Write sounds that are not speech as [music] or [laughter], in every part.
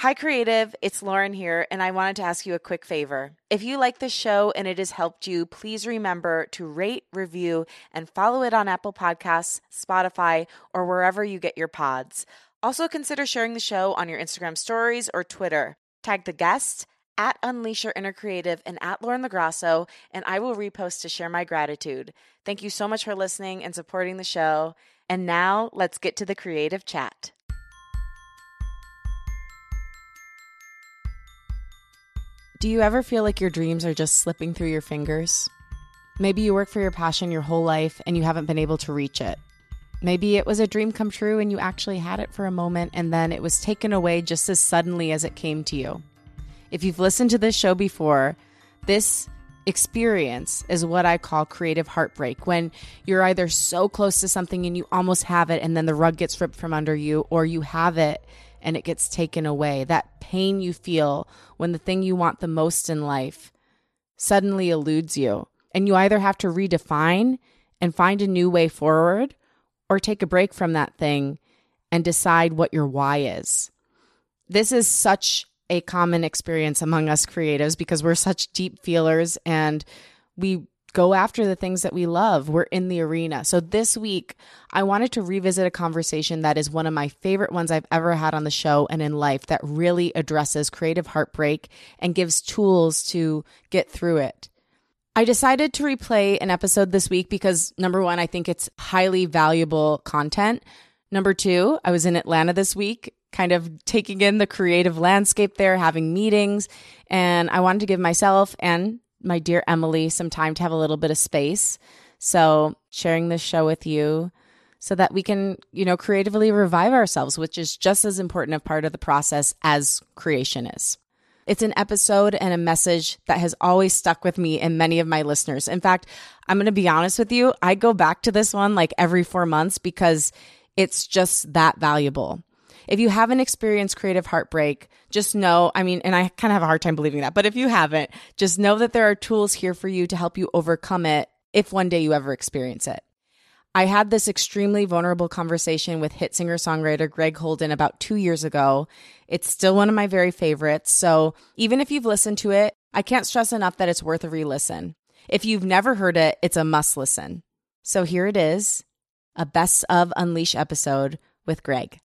Hi, Creative. It's Lauren here, and I wanted to ask you a quick favor. If you like this show and it has helped you, please remember to rate, review, and follow it on Apple Podcasts, Spotify, or wherever you get your pods. Also, consider sharing the show on your Instagram stories or Twitter. Tag the guest at Unleash Your Inner Creative and at Lauren LoGrasso, and I will repost to share my gratitude. Thank you so much for listening and supporting the show. And now let's get to the creative chat. Do you ever feel like your dreams are just slipping through your fingers? Maybe you work for your passion your whole life and you haven't been able to reach it. Maybe it was a dream come true and you actually had it for a moment and then it was taken away just as suddenly as it came to you. If you've listened to this show before, this experience is what I call creative heartbreak when you're either so close to something and you almost have it and then the rug gets ripped from under you, or you have it and it gets taken away. That pain you feel when the thing you want the most in life suddenly eludes you. And you either have to redefine and find a new way forward or take a break from that thing and decide what your why is. This is such a common experience among us creatives because we're such deep feelers and we go after the things that we love. We're in the arena. So this week, I wanted to revisit a conversation that is one of my favorite ones I've ever had on the show and in life that really addresses creative heartbreak and gives tools to get through it. I decided to replay an episode this week because number one, I think it's highly valuable content. Number two, I was in Atlanta this week, kind of taking in the creative landscape there, having meetings, and I wanted to give myself and my dear Emily some time to have a little bit of space. So, sharing this show with you so that we can, you know, creatively revive ourselves, which is just as important a part of the process as creation is. It's an episode and a message that has always stuck with me and many of my listeners. In fact, I'm going to be honest with you, I go back to this one like every 4 months because it's just that valuable. If you haven't experienced creative heartbreak, just know, I mean, and I kind of have a hard time believing that, but if you haven't, just know that there are tools here for you to help you overcome it if one day you ever experience it. I had this extremely vulnerable conversation with hit singer songwriter Greg Holden about two years ago. It's still one of my very favorites. So even if you've listened to it, I can't stress enough that it's worth a re listen. If you've never heard it, it's a must listen. So here it is a best of Unleash episode with Greg.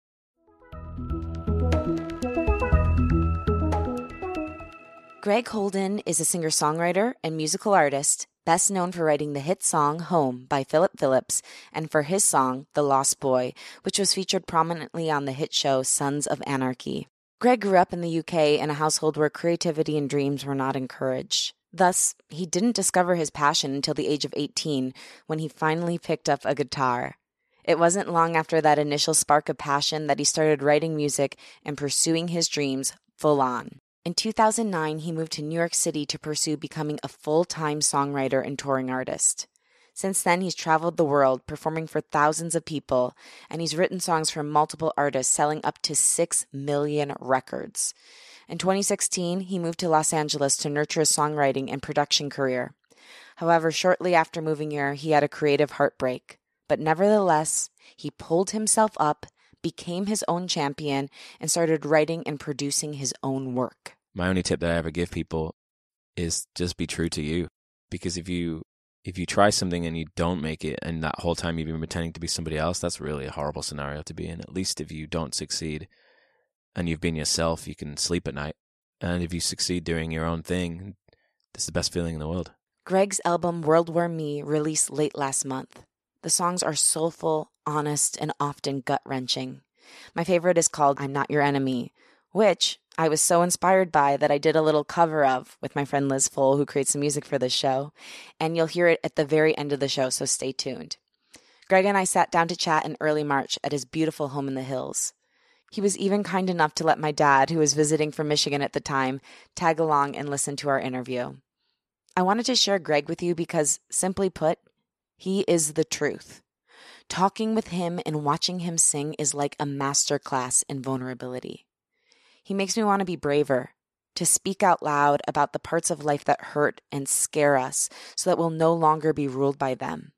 Greg Holden is a singer songwriter and musical artist, best known for writing the hit song Home by Phillip Phillips and for his song The Lost Boy, which was featured prominently on the hit show Sons of Anarchy. Greg grew up in the UK in a household where creativity and dreams were not encouraged. Thus, he didn't discover his passion until the age of 18 when he finally picked up a guitar. It wasn't long after that initial spark of passion that he started writing music and pursuing his dreams full on. In 2009, he moved to New York City to pursue becoming a full time songwriter and touring artist. Since then, he's traveled the world, performing for thousands of people, and he's written songs for multiple artists, selling up to 6 million records. In 2016, he moved to Los Angeles to nurture his songwriting and production career. However, shortly after moving here, he had a creative heartbreak. But nevertheless, he pulled himself up became his own champion, and started writing and producing his own work. My only tip that I ever give people is just be true to you. Because if you if you try something and you don't make it and that whole time you've been pretending to be somebody else, that's really a horrible scenario to be in. At least if you don't succeed and you've been yourself, you can sleep at night. And if you succeed doing your own thing, it's the best feeling in the world. Greg's album World War Me released late last month. The songs are soulful, honest, and often gut wrenching. My favorite is called I'm Not Your Enemy, which I was so inspired by that I did a little cover of with my friend Liz Full, who creates the music for this show. And you'll hear it at the very end of the show, so stay tuned. Greg and I sat down to chat in early March at his beautiful home in the hills. He was even kind enough to let my dad, who was visiting from Michigan at the time, tag along and listen to our interview. I wanted to share Greg with you because, simply put, he is the truth. Talking with him and watching him sing is like a master class in vulnerability. He makes me want to be braver, to speak out loud about the parts of life that hurt and scare us so that we'll no longer be ruled by them.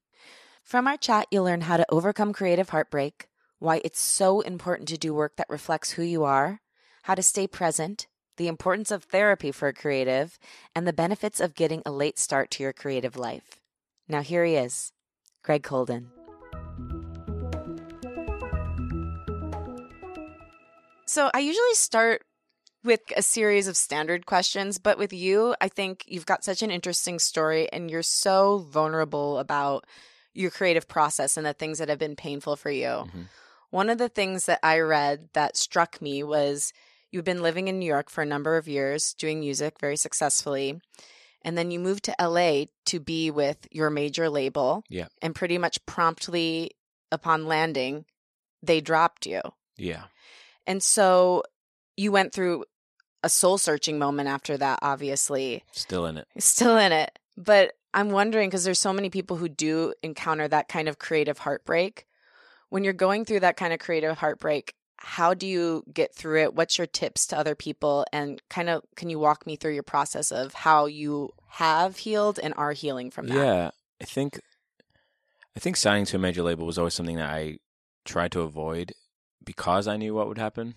From our chat, you'll learn how to overcome creative heartbreak, why it's so important to do work that reflects who you are, how to stay present, the importance of therapy for a creative, and the benefits of getting a late start to your creative life. Now, here he is, Greg Holden. So, I usually start with a series of standard questions, but with you, I think you've got such an interesting story and you're so vulnerable about your creative process and the things that have been painful for you. Mhm. One of the things that I read that struck me was you've been living in New York for a number of years, doing music very successfully. And then you moved to LA to be with your major label. Yeah. And pretty much promptly upon landing, they dropped you. Yeah. And so you went through a soul searching moment after that, obviously. Still in it. Still in it. But I'm wondering because there's so many people who do encounter that kind of creative heartbreak. When you're going through that kind of creative heartbreak, how do you get through it? What's your tips to other people? And kind of can you walk me through your process of how you have healed and are healing from that? Yeah, I think I think signing to a major label was always something that I tried to avoid because I knew what would happen.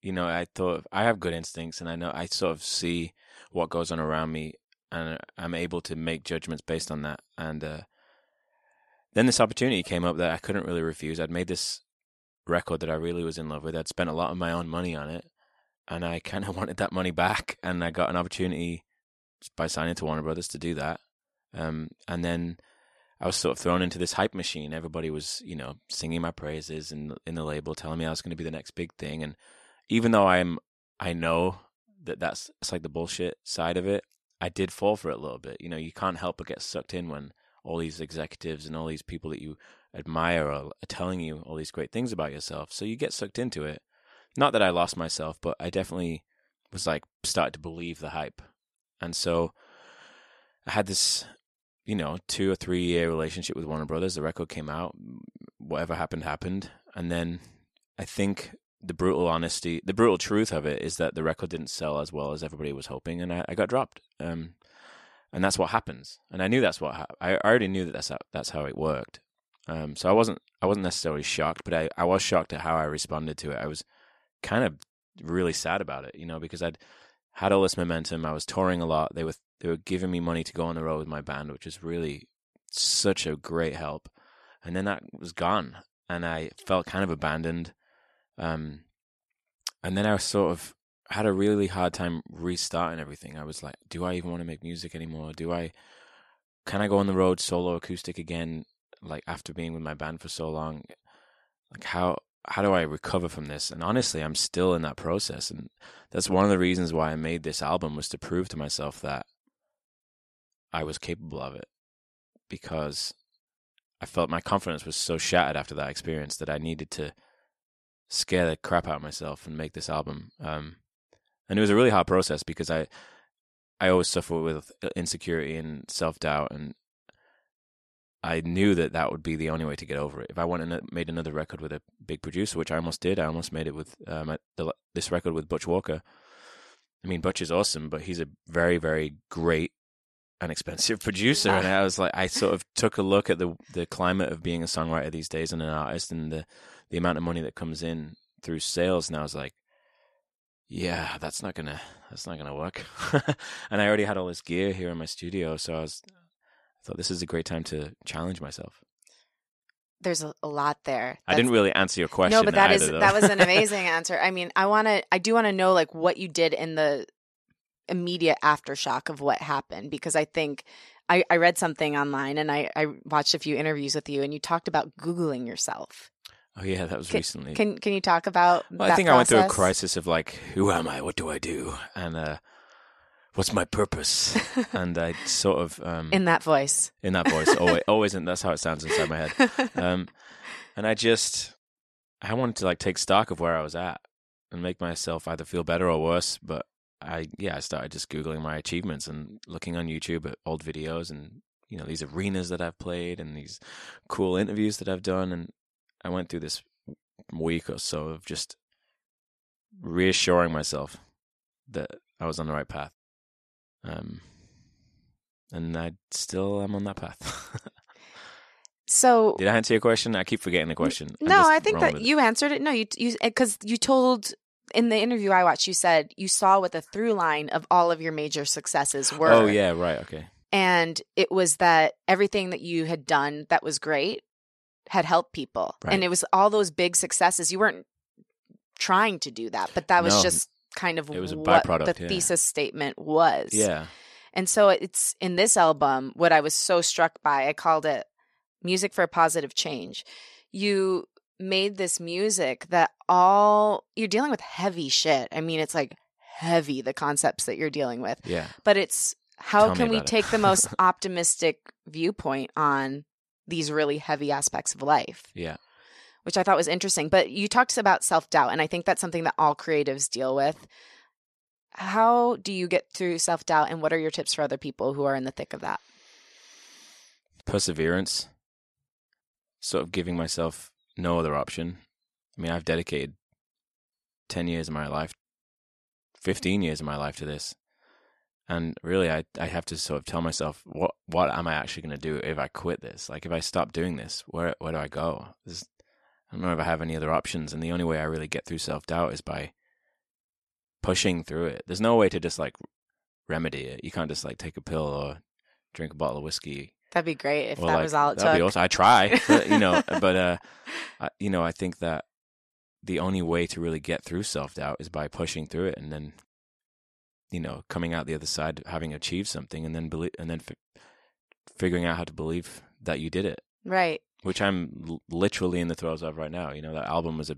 You know, I thought I have good instincts and I know I sort of see what goes on around me and I'm able to make judgments based on that. And uh, then this opportunity came up that I couldn't really refuse. I'd made this record that I really was in love with. I'd spent a lot of my own money on it and I kind of [laughs] wanted that money back and I got an opportunity by signing to Warner Brothers to do that. Um, and then I was sort of thrown into this hype machine. Everybody was, you know, singing my praises in in the label, telling me I was going to be the next big thing. And even though I'm, I know that that's it's like the bullshit side of it. I did fall for it a little bit. You know, you can't help but get sucked in when all these executives and all these people that you admire are, telling you all these great things about yourself. So you get sucked into it. Not that I lost myself, but I definitely was like started to believe the hype. And so I had this, you know, two or three year relationship with Warner Brothers. The record came out, whatever happened, happened. And then I think the brutal honesty, the brutal truth of it is that the record didn't sell as well as everybody was hoping, and I, I got dropped. Um, and that's what happens. And I knew that's what ha- I already knew that that's how, that's how it worked. Um, so I wasn't I wasn't necessarily shocked, but I, I was shocked at how I responded to it. I was kind of really sad about it, you know, because I'd had all this momentum. I was touring a lot. They were they were giving me money to go on the road with my band, which was really such a great help. And then that was gone, and I felt kind of abandoned. Um, and then I was sort of had a really hard time restarting everything. I was like, do I even want to make music anymore? Do I can I go on the road solo acoustic again? Like after being with my band for so long, like how how do I recover from this? And honestly, I'm still in that process, and that's one of the reasons why I made this album was to prove to myself that I was capable of it, because I felt my confidence was so shattered after that experience that I needed to scare the crap out of myself and make this album. Um, and it was a really hard process because I I always suffer with insecurity and self doubt, and I knew that that would be the only way to get over it. If I went and made another record with a big producer, which I almost did, I almost made it with um, this record with Butch Walker. I mean, Butch is awesome, but he's a very, very great and expensive [laughs] producer. And I was like, I sort of took a look at the the climate of being a songwriter these days and an artist, and the the amount of money that comes in through sales, and I was like, yeah, that's not gonna that's not gonna work. [laughs] and I already had all this gear here in my studio, so I was I thought this is a great time to challenge myself. There's a, a lot there. I didn't really answer your question. No, but that either, is that was an [laughs] amazing answer. I mean, I want to I do want to know like what you did in the immediate aftershock of what happened because I think I, I read something online and I, I watched a few interviews with you and you talked about Googling yourself. Oh yeah, that was Can- recently. Can can you talk about Well, that I think I went through a crisis of like, who am I? What do I do? And uh, what's my purpose? [laughs] and I sort of um, in that voice. in that voice, [laughs] always, always, and that's how it sounds inside my head. Um, and I just, I wanted to like take stock of where I was at and make myself either feel better or worse. But I, yeah, I started just googling my achievements and looking on YouTube at old videos and you know these arenas that I've played and these cool interviews that I've done, and I went through this week or so of just reassuring myself that I was on the right path. Um, and I still am on that path. [laughs] So Did I answer your question? I keep forgetting the question. No, I think that you answered it. No, you you because you told in the interview I watched, you said you saw what the through line of all of your major successes were. Oh yeah, right. Okay. and it was that everything that you had done that was great had helped people, Right. and it was all those big successes. You weren't trying to do that, but that was No. just kind of It was a what the yeah. thesis statement was. Yeah. And so it's in this album, what I was so struck by, I called it Music for a Positive Change. You made this music that all you're dealing with heavy shit. I mean, it's like heavy, the concepts that you're dealing with, Yeah. but it's how Tell can we take the most [laughs] optimistic viewpoint on these really heavy aspects of life, Yeah. which I thought was interesting. But you talked about self doubt, and I think that's something that all creatives deal with. How do you get through self doubt, and what are your tips for other people who are in the thick of that? Perseverance. Sort of giving myself no other option. I mean, I've dedicated 10 years of my life, 15 years of my life to this. And really, I, I have to sort of tell myself, what what am I actually going to do if I quit this? Like, if I stop doing this, where where do I go? There's, I don't know if I have any other options. And the only way I really get through self doubt is by pushing through it. There's no way to just like remedy it. You can't just like take a pill or drink a bottle of whiskey That'd be great if or, that like, was all it that'd took. be awesome. I try, [laughs] but, you know, but uh, I, you know, I think that the only way to really get through self doubt is by pushing through it, and then, you know, coming out the other side having achieved something, and then believe, and then fi- figuring out how to believe that you did it, right. which I'm l- literally in the throes of right now. You know, that album was a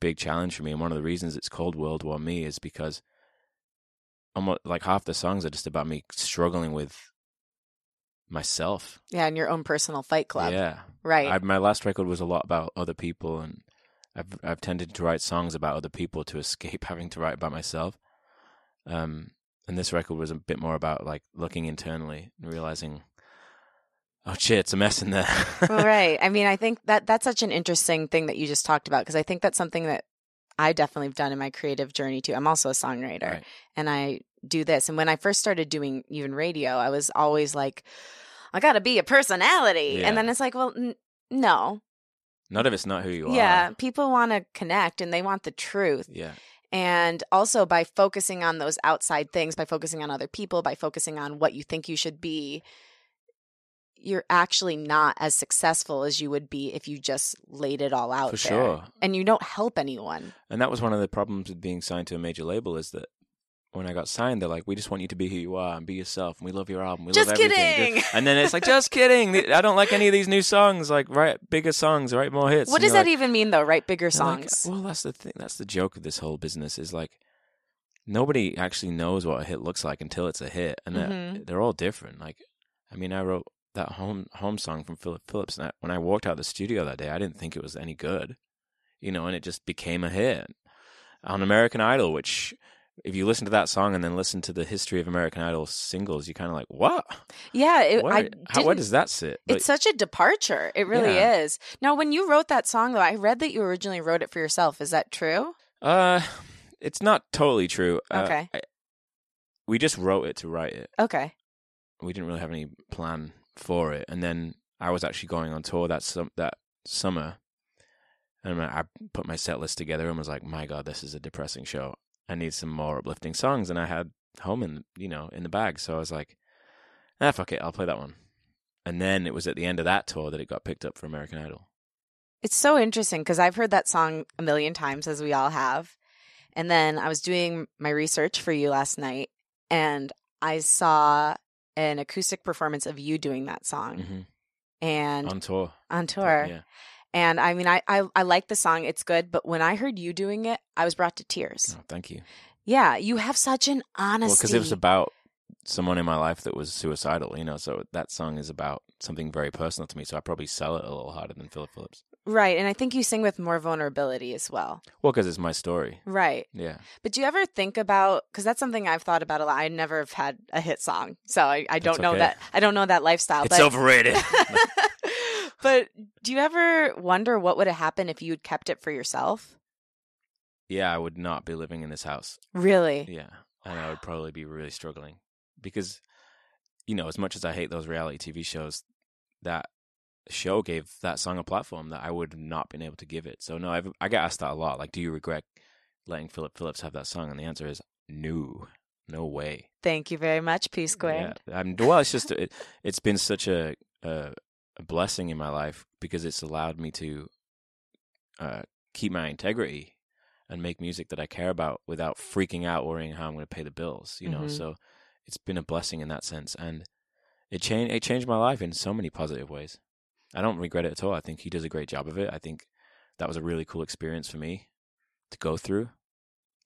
big challenge for me, and one of the reasons it's called World War Me is because almost like half the songs are just about me struggling with myself. Yeah, and your own personal fight club. Yeah. Right. I, my last record was a lot about other people, and I've I've tended to write songs about other people to escape [laughs] having to write about myself. Um, and this record was a bit more about like looking internally and realizing, oh shit, it's a mess in there. well, right. [laughs] I mean, I think that that's such an interesting thing that you just talked about because I think that's something that I definitely have done in my creative journey too. I'm also a songwriter Right. and I do this. And when I first started doing even radio, I was always like, I got to be a personality. Yeah. And then it's like, well, n- no. None of it's not who you are. Yeah. People want to connect and they want the truth. Yeah. And also by focusing on those outside things, by focusing on other people, by focusing on what you think you should be, you're actually not as successful as you would be if you just laid it all out For there. sure. And you don't help anyone. And that was one of the problems with being signed to a major label is that when I got signed, they're like, "We just want you to be who you are and be yourself, and we love your album. We Just love everything." kidding. [laughs] And then it's like, "Just kidding. I don't like any of these new songs. Like, write bigger songs, write more hits." what And does that like- even mean though, right? Bigger They're like, songs. well, that's the thing. That's the joke of this whole business is like nobody actually knows what a hit looks like until it's a hit, and they're, Mhm. they're all different. Like, I mean, I wrote that home home song from Phillip Phillips, and I, when I walked out of the studio that day, I didn't think it was any good, you know, and it just became a hit on American Idol, which. If you listen to that song and then listen to the history of American Idol singles, you're kind of like, "What? yeah, it, Where, I how, where does that sit?" It's such a departure. It really Yeah. is. Now, when you wrote that song, though, I read that you originally wrote it for yourself. Is that true? uh, it's not totally true. Uh, Okay. I- we just wrote it to write it. Okay. we didn't really have any plan for it. And then I was actually going on tour that sum- that summer, and I put my set list together and was like, "My God, this is a depressing show. I need some more uplifting songs." And I had home in you know in the bag, so I was like, "Ah, fuck it, I'll play that one." And then it was at the end of that tour that it got picked up for American Idol. It's so interesting because I've heard that song a million times, as we all have. And then I was doing my research for you last night, and I saw an acoustic performance of you doing that song hmm and On tour. on tour. Yeah. And I mean, I, I I like the song; it's good. But when I heard you doing it, I was brought to tears. Oh, thank you. Yeah, you have such an honesty. Well, because it was about someone in my life that was suicidal, you know. So that song is about something very personal to me. So I probably sell it a little harder than Phillip Phillips. right, and I think you sing with more vulnerability as well. Well, because it's my story. Right. Yeah. But do you ever think about because that's something I've thought about a lot. I never have had a hit song, so I, I don't That's know that I don't know that lifestyle. It's but, overrated. [laughs] [laughs] but do you ever wonder what would have happened if you'd kept it for yourself? yeah, I would not be living in this house. Really? Yeah. And I would probably be really struggling because, you know, as much as I hate those reality TV shows, that show gave that song a platform that I would have not been able to give it. So no, I've, I get asked that a lot. Like, do you regret letting Phillip Phillips have that song? And the answer is no, no way. Thank you very much, P squared. Yeah. I'm, well, it's just it, it's been such a, a a blessing in my life because it's allowed me to uh, keep my integrity and make music that I care about without freaking out worrying how I'm going to pay the bills. You know, Mhm. so it's been a blessing in that sense, and it changed it changed my life in so many positive ways. I don't regret it at all. I think he does a great job of it. I think that was a really cool experience for me to go through.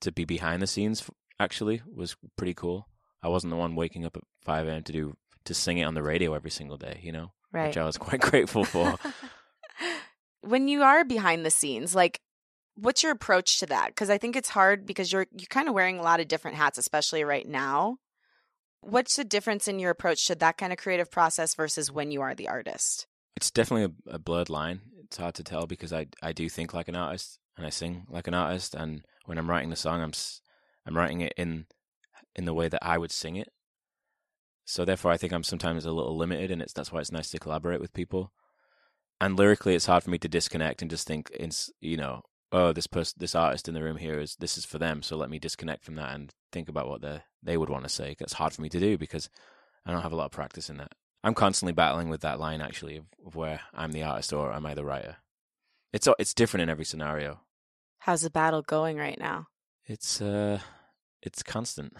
To be behind the scenes, actually, was pretty cool. I wasn't the one waking up at five a.m. to do to sing it on the radio every single day. You know, right. which I was [laughs] quite grateful for. [laughs] when you are behind the scenes, like what's your approach to that? Because I think it's hard because you're you're kind of wearing a lot of different hats, especially right now. What's the difference in your approach to that kind of creative process versus when you are the artist? it's definitely a, a blurred line. It's hard to tell because I I do think like an artist and I sing like an artist, and when I'm writing the song, I'm I'm writing it in in the way that I would sing it. So therefore, I think I'm sometimes a little limited, and it's that's why it's nice to collaborate with people. And lyrically, it's hard for me to disconnect and just think, it's you know, oh, this person, this artist in the room here is this is for them. So let me disconnect from that and think about what they they would want to say. It's hard for me to do because I don't have a lot of practice in that. I'm constantly battling with that line actually of, of where I'm the artist or am I the writer. It's it's different in every scenario. How's the battle going right now? It's uh, it's constant.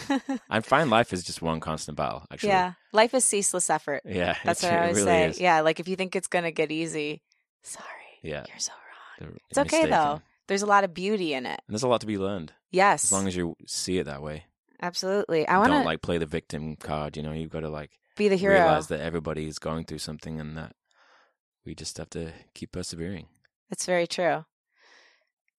[laughs] I find life is just one constant battle. Actually, yeah, life is ceaseless effort. yeah. [laughs] That's what I always really say. is. Yeah, like if you think it's gonna get easy, sorry, Yeah. you're so wrong. The It's okay, though. There's a lot of beauty in it. And there's a lot to be learned Yes, as long as you see it that way. absolutely. I want don't to like play the victim card. You know, you've got to like be the hero. realize that everybody is going through something and that we just have to keep persevering. That's very true.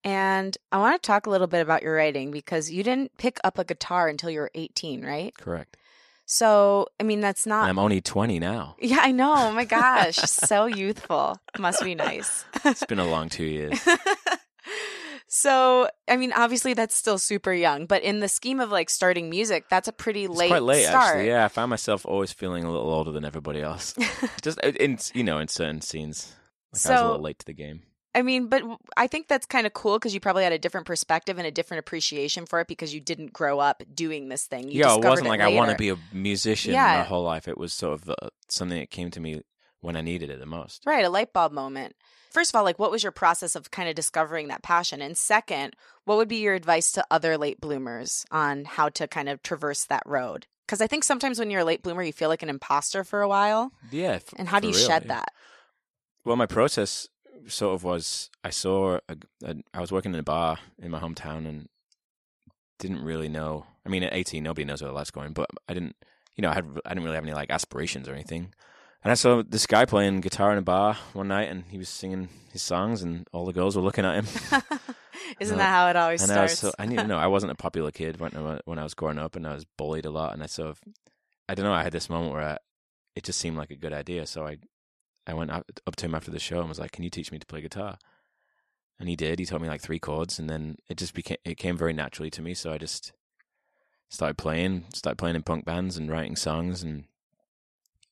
And I want to talk a little bit about your writing because you didn't pick up a guitar until you were 18, right? Correct. So, I mean, that's not. I'm only 20 now. yeah, I know. Oh my gosh. [laughs] so youthful. Must be nice. It's been a long two years. [laughs] so, I mean, obviously that's still super young, but in the scheme of like starting music, that's a pretty It's late quite late, start. actually. Yeah, I found myself always feeling a little older than everybody else. [laughs] Just uh, in you know in certain scenes, like I was a little late to the game. I mean, but I think that's kind of cool because you probably had a different perspective and a different appreciation for it because you didn't grow up doing this thing. You yeah, it wasn't like I want to be a musician Yeah. my whole life. It was sort of uh, something that came to me when I needed it the most. Right, a light bulb moment. First of all, like what was your process of kind of discovering that passion? And second, what would be your advice to other late bloomers on how to kind of traverse that road? Because I think sometimes when you're a late bloomer, you feel like an imposter for a while. Yeah. f- And how do you real, shed yeah. that? Well, my process sort of was I saw a, a, I was working in a bar in my hometown and didn't really know. I mean, at 18, nobody knows where life's going, but I didn't, you know, I had I didn't really have any like aspirations or anything. And I saw this guy playing guitar in a bar one night, and he was singing his songs, and all the girls were looking at him. [laughs] Isn't that how it always and I was starts? so I need to know I [laughs] wasn't a popular kid when I- when I was growing up, and I was bullied a lot, and I sort of I don't know. I had this moment where I, it just seemed like a good idea, so I I went up, up to him after the show and was like, "Can you teach me to play guitar?" And he did. He taught me like three chords, and then it just became it came very naturally to me. So I just started playing, started playing in punk bands and writing songs, and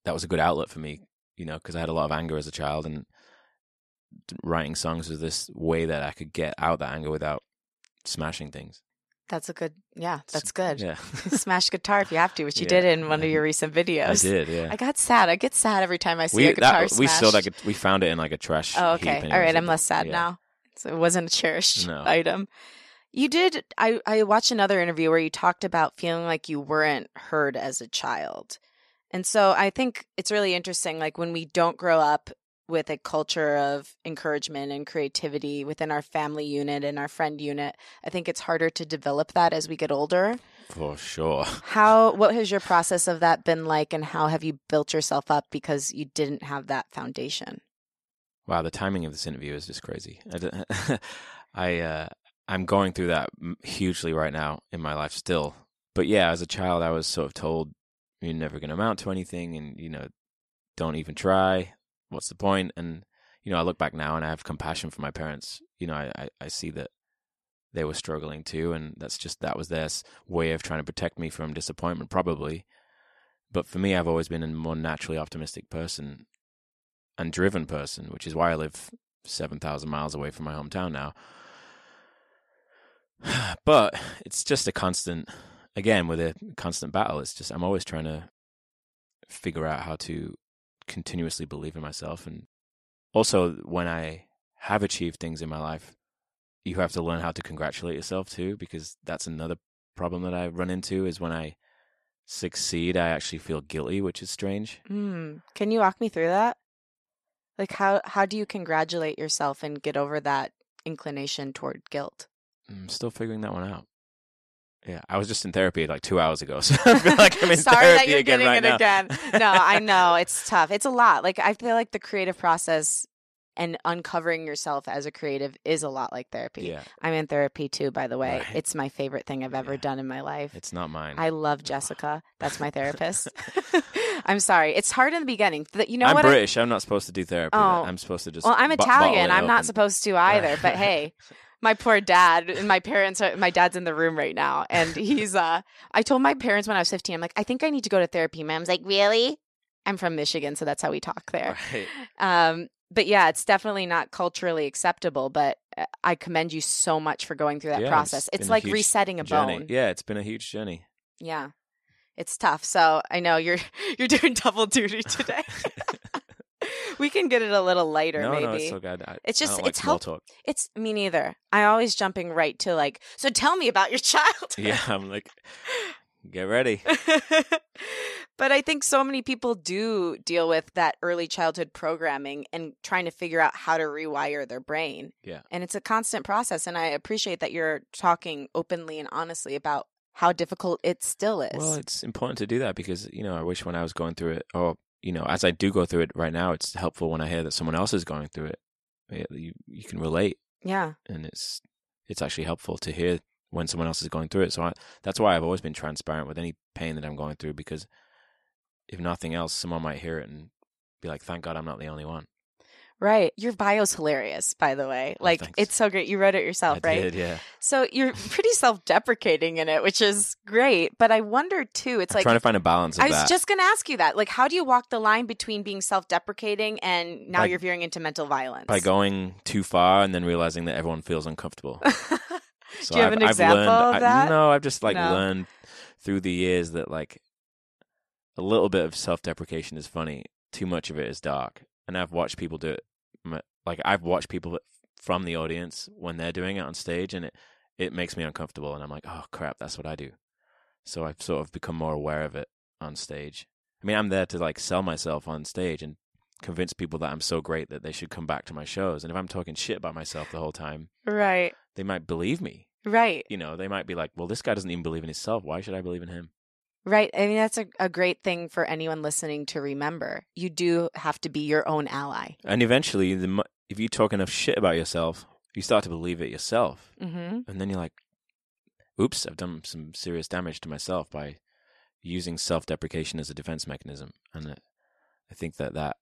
that was a good outlet for me, you know, because I had a lot of anger as a child, and writing songs was this way that I could get out that anger without smashing things. That's a good, yeah, that's good. Yeah, [laughs] Smash guitar if you have to, which you Yeah. did in one of your recent videos. I did. Yeah, I got sad. I get sad every time I see we a guitar that, we smashed. that gu- we found it in like a trash. Oh, okay. All right. I'm less sad yeah. now. So it wasn't a cherished No. item. You did. I, I watched another interview where you talked about feeling like you weren't heard as a child. And so I think it's really interesting. Like when we don't grow up with a culture of encouragement and creativity within our family unit and our friend unit, I think it's harder to develop that as we get older. for sure. [laughs] How, what has your process of that been like and how have you built yourself up because you didn't have that foundation? Wow, the timing of this interview is just crazy. I [laughs] uh, I'm going through that hugely right now in my life still. But yeah, as a child, I was sort of told you're never going to amount to anything, and you know, don't even try. What's the point? And you know, I look back now and I have compassion for my parents. You know, I I, I see that they were struggling too, and that's just that was their way of trying to protect me from disappointment, probably. But for me, I've always been a more naturally optimistic person, and driven person, which is why I live 7,000 miles away from my hometown now. [sighs] But it's just a constant, again, with a constant battle. It's just, I'm always trying to figure out how to continuously believe in myself. And also, when I have achieved things in my life, you have to learn how to congratulate yourself too, because that's another problem that I run into is when I succeed, I actually feel guilty, which is strange. Mm. Can you walk me through that? Like how how do you congratulate yourself and get over that inclination toward guilt? I'm still figuring that one out. Yeah, I was just in therapy like two hours ago, [laughs] so I feel like I'm in Sorry therapy that you're again getting right it now. again. No, [laughs] I know it's tough. It's a lot. Like I feel like the creative process and uncovering yourself as a creative is a lot like therapy. yeah, I'm in therapy too, by the way. Right. It's my favorite thing I've ever Yeah. done in my life. it's not mine. I love Jessica. That's my therapist. [laughs] I'm sorry. It's hard in the beginning. Th- You know I'm what? I- British. I'm not supposed to do therapy. Oh. I'm supposed to just. well, I'm Italian. it I'm not supposed to either. But hey, my poor dad and my parents are my dad's in the room right now and he's uh I told my parents when I was 15 I'm like I think I need to go to therapy. Mom's like, "Really?" I'm from Michigan, so that's how we talk there. Right. Um but yeah, it's definitely not culturally acceptable, but uh, I commend you so much for going through that Yeah, process. been It's like huge resetting a journey. bone. Yeah, it's been a huge journey. Yeah. It's tough. So I know you're [laughs] you're doing double duty [laughs] today. [laughs] we can get it a little lighter, no, maybe. no, it's so good. I, It's just- like it's small help- talk. It's me neither. I always jumping right to like, so tell me about your [laughs] child. Yeah, I'm like, get ready. [laughs] but I think so many people do deal with that early childhood programming and trying to figure out how to rewire their brain. Yeah. And it's a constant process. And I appreciate that you're talking openly and honestly about how difficult it still is. Well, it's important to do that because you know I wish when I was going through it, or you know, as I do go through it right now, it's helpful when I hear that someone else is going through it. You you can relate, yeah. and it's it's actually helpful to hear when someone else is going through it. So I, that's why I've always been transparent with any pain that I'm going through because if nothing else, someone might hear it and be like, "Thank God I'm not the only one." Right. Your bio's hilarious, by the way. Oh, Like, thanks. it's so great. You wrote it yourself, I right? did, yeah. So you're pretty self deprecating in it, which is great. But I wonder too, it's like trying to find a balance of I was that. just going to ask you that. Like, how do you walk the line between being self deprecating and now By- you're veering into mental violence? by going too far and then realizing that everyone feels uncomfortable. [laughs] So Do you have I've, an I've example learned, of I- that? no, I've just like No. learned through the years that like a little bit of self-deprecation is funny. Too much of it is dark, and I've watched people do it. Like I've watched people from the audience when they're doing it on stage, and it it makes me uncomfortable, and I'm like, oh crap, that's what I do. So I've sort of become more aware of it on stage. I mean, I'm there to like sell myself on stage and convince people that I'm so great that they should come back to my shows. And if I'm talking shit about myself the whole time, right. they might believe me. Right. You know, they might be like, well, this guy doesn't even believe in himself. Why should I believe in him? Right. I mean, that's a, a great thing for anyone listening to remember. You do have to be your own ally. And eventually, the, if you talk enough shit about yourself, you start to believe it yourself. Mm-hmm. And then you're like, oops, I've done some serious damage to myself by using self deprecation as a defense mechanism. And I think that, that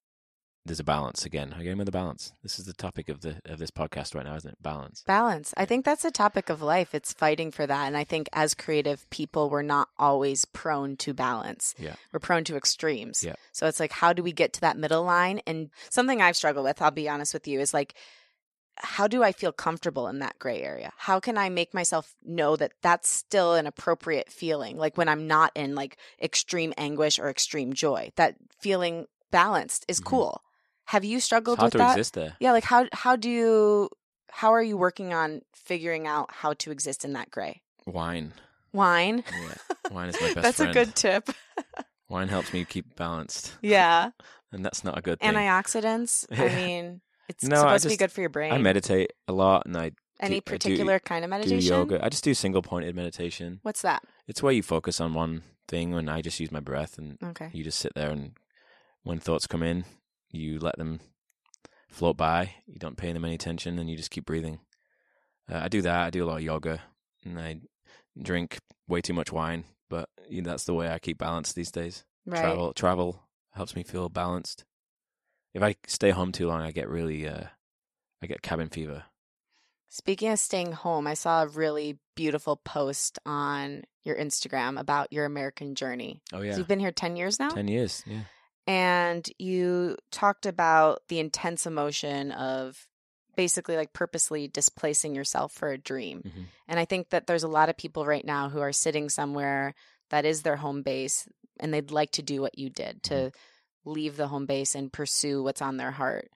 there's a balance again. i Again, with the balance. This is the topic of the of this podcast right now, isn't it? Balance. Balance. I think that's a topic of life. It's fighting for that. And I think as creative people, we're not always prone to balance. Yeah. We're prone to extremes. Yeah. So it's like, how do we get to that middle line? And something I've struggled with, I'll be honest with you, is like, how do I feel comfortable in that gray area? How can I make myself know that that's still an appropriate feeling? Like when I'm not in like extreme anguish or extreme joy, that feeling balanced is Mhm. cool. Have you struggled with to that? exist there. Yeah, like how how do you how are you working on figuring out how to exist in that gray? Wine. Wine. Yeah. Wine is my [laughs] best friend. That's friend. a good tip. Wine helps me keep balanced. Yeah. [laughs] And that's not a good [laughs] thing. Antioxidants. I mean, it's No, supposed to be good for your brain. I meditate a lot and I Any do- I do- particular kind of meditation. do yoga. I just do single pointed meditation. What's that? It's where you focus on one thing and I just use my breath and Okay. you just sit there and when thoughts come in, you let them float by. You don't pay them any attention and you just keep breathing. Uh, I do that. I do a lot of yoga and I drink way too much wine, but you know, that's the way I keep balanced these days. Right. Travel travel helps me feel balanced. If I stay home too long, I get really uh I get cabin fever. Speaking of staying home, I saw a really beautiful post on your Instagram about your American journey. Oh So yeah. you've been here 10 years now? 10 years. Yeah. and you talked about the intense emotion of basically like purposely displacing yourself for a dream. Mhm. And I think that there's a lot of people right now who are sitting somewhere that is their home base and they'd like to do what you did to leave the home base and pursue what's on their heart.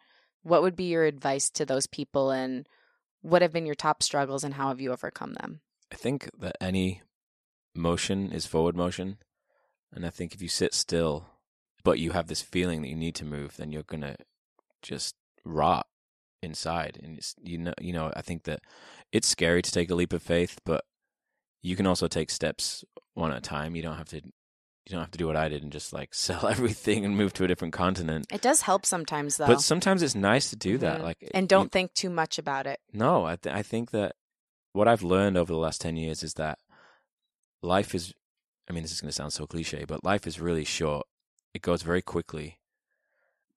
What would be your advice to those people and what have been your top struggles and how have you overcome them? I think that any motion is forward motion. And I think if you sit still, but you have this feeling that you need to move, then you're going to just rot inside. And it's, you know, you know, I think that it's scary to take a leap of faith, but you can also take steps one at a time. You don't have to, you don't have to do what I did and just like [laughs] sell everything and move to a different continent. It does help sometimes though. But sometimes it's nice to do that. Mhm. Like, and don't think too much about it. no, I, th- I think that what I've learned over the last 10 years is that life is, I mean, this is going to sound so cliche, but life is really short. It goes very quickly.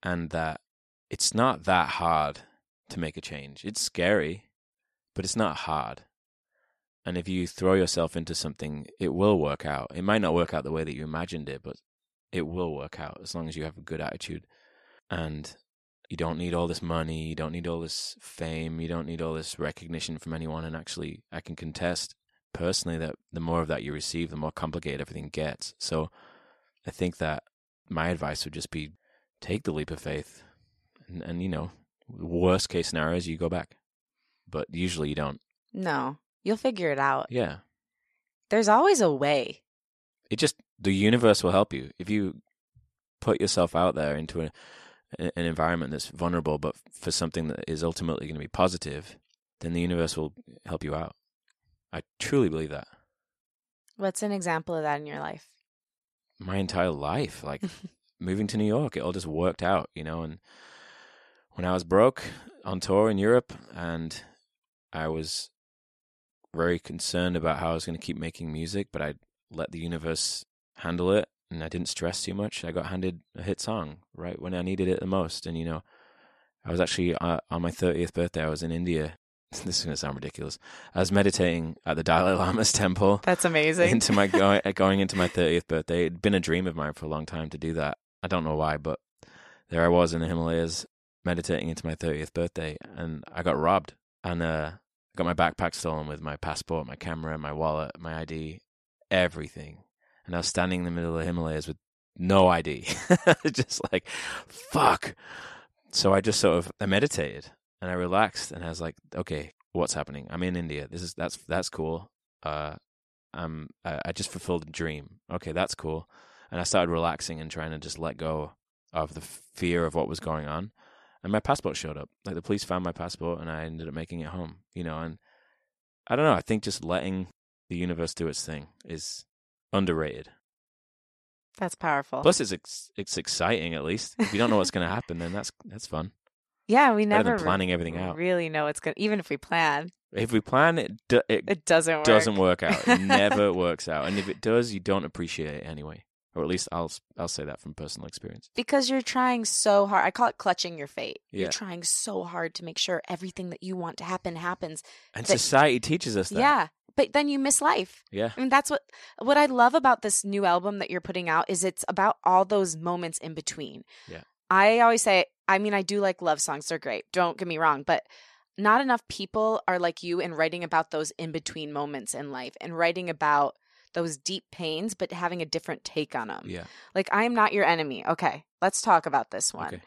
And that it's not that hard to make a change. It's scary, but it's not hard. And if you throw yourself into something, it will work out. It might not work out the way that you imagined it, but it will work out as long as you have a good attitude. And you don't need all this money, you don't need all this fame, you don't need all this recognition from anyone. And actually, I can contest personally that the more of that you receive, the more complicated everything gets. So I think that my advice would just be take the leap of faith. And, and you know, worst case scenario is you go back. But usually you don't. No, you'll figure it out. Yeah. There's always a way. It just, the universe will help you. If you put yourself out there into a, an environment that's vulnerable, but for something that is ultimately going to be positive, then the universe will help you out. I truly believe that. What's an example of that in your life? My entire life, like [laughs] moving to New York, it all just worked out, you know. And when I was broke on tour in Europe, and I was very concerned about how I was going to keep making music, but I let the universe handle it, and I didn't stress too much. I got handed a hit song right when I needed it the most, and you know, I was actually uh, on my thirtieth birthday. I was in India. [laughs] This is going to sound ridiculous. I was meditating at the Dalai Lama's [laughs] temple That's amazing. into my going [laughs] going into my thirtieth birthday. It'd been a dream of mine for a long time to do that. I don't know why, but there I was in the Himalayas meditating into my thirtieth birthday, and I got robbed. And uh, I got my backpack stolen with my passport, my camera, my wallet, my ID, everything. And I was standing in the middle of the Himalayas with no ID, [laughs] just like fuck. So I just sort of I meditated and I relaxed, and I was like, okay, what's happening? I'm in India. This is that's that's cool. Uh, um, I, I just fulfilled a dream. Okay, that's cool. And I started relaxing and trying to just let go of the fear of what was going on. And my passport showed up. Like the police found my passport, and I ended up making it home. You know, and I don't know. I think just letting the universe do its thing is underrated. That's powerful. Plus, it's ex- it's exciting. At least if you don't know what's going to happen, then that's that's fun. [laughs] yeah, we never planning everything out. really know it's going to, even if we plan, If we plan, it do- it it doesn't work. doesn't work out. It [laughs] never works out. And if it does, you don't appreciate it anyway. Or at least I'll I'll say that from personal experience. because you're trying so hard. I call it clutching your fate. Yeah. You're trying so hard to make sure everything that you want to happen happens. And That- society teaches us that. Yeah. But then you miss life. Yeah. I mean, that's what what I love about this new album that you're putting out is it's about all those moments in between. Yeah. I always say, I mean, I do like love songs; they're great. Don't get me wrong, but not enough people are like you in writing about those in between moments in life and writing about those deep pains, but having a different take on them. Yeah. Like, I am not your enemy. Okay, let's talk about this one. Okay.